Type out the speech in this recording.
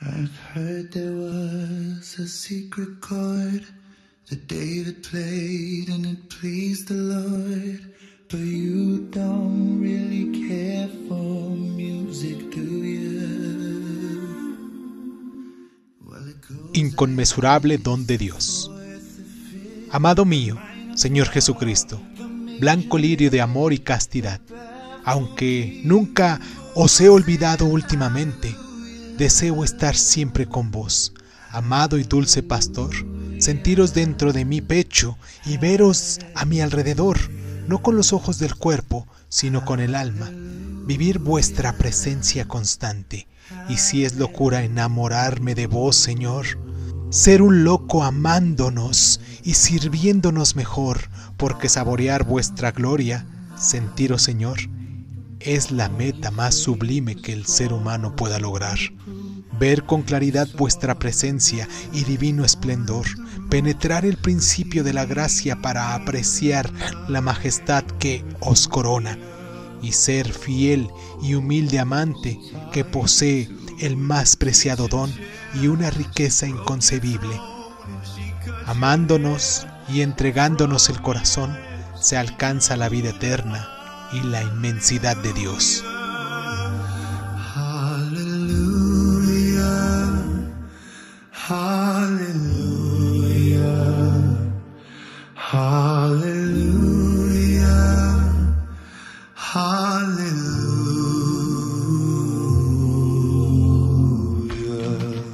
I've heard there was a secret chord that David played and it pleased the Lord. But you don't really care for music, do you? Well, it goes Inconmensurable don de Dios. Amado mío, Señor Jesucristo, blanco lirio de amor y castidad, aunque nunca os he olvidado últimamente, deseo estar siempre con vos, amado y dulce pastor, sentiros dentro de mi pecho y veros a mi alrededor, no con los ojos del cuerpo, sino con el alma, vivir vuestra presencia constante, y si es locura enamorarme de vos, Señor, ser un loco amándonos y sirviéndonos mejor, porque saborear vuestra gloria, sentiros, Señor, es la meta más sublime que el ser humano pueda lograr. Ver con claridad vuestra presencia y divino esplendor, penetrar el principio de la gracia para apreciar la majestad que os corona, y ser fiel y humilde amante que posee el más preciado don y una riqueza inconcebible. Amándonos y entregándonos el corazón, se alcanza la vida eterna y la inmensidad de Dios. Aleluya, aleluya, aleluya.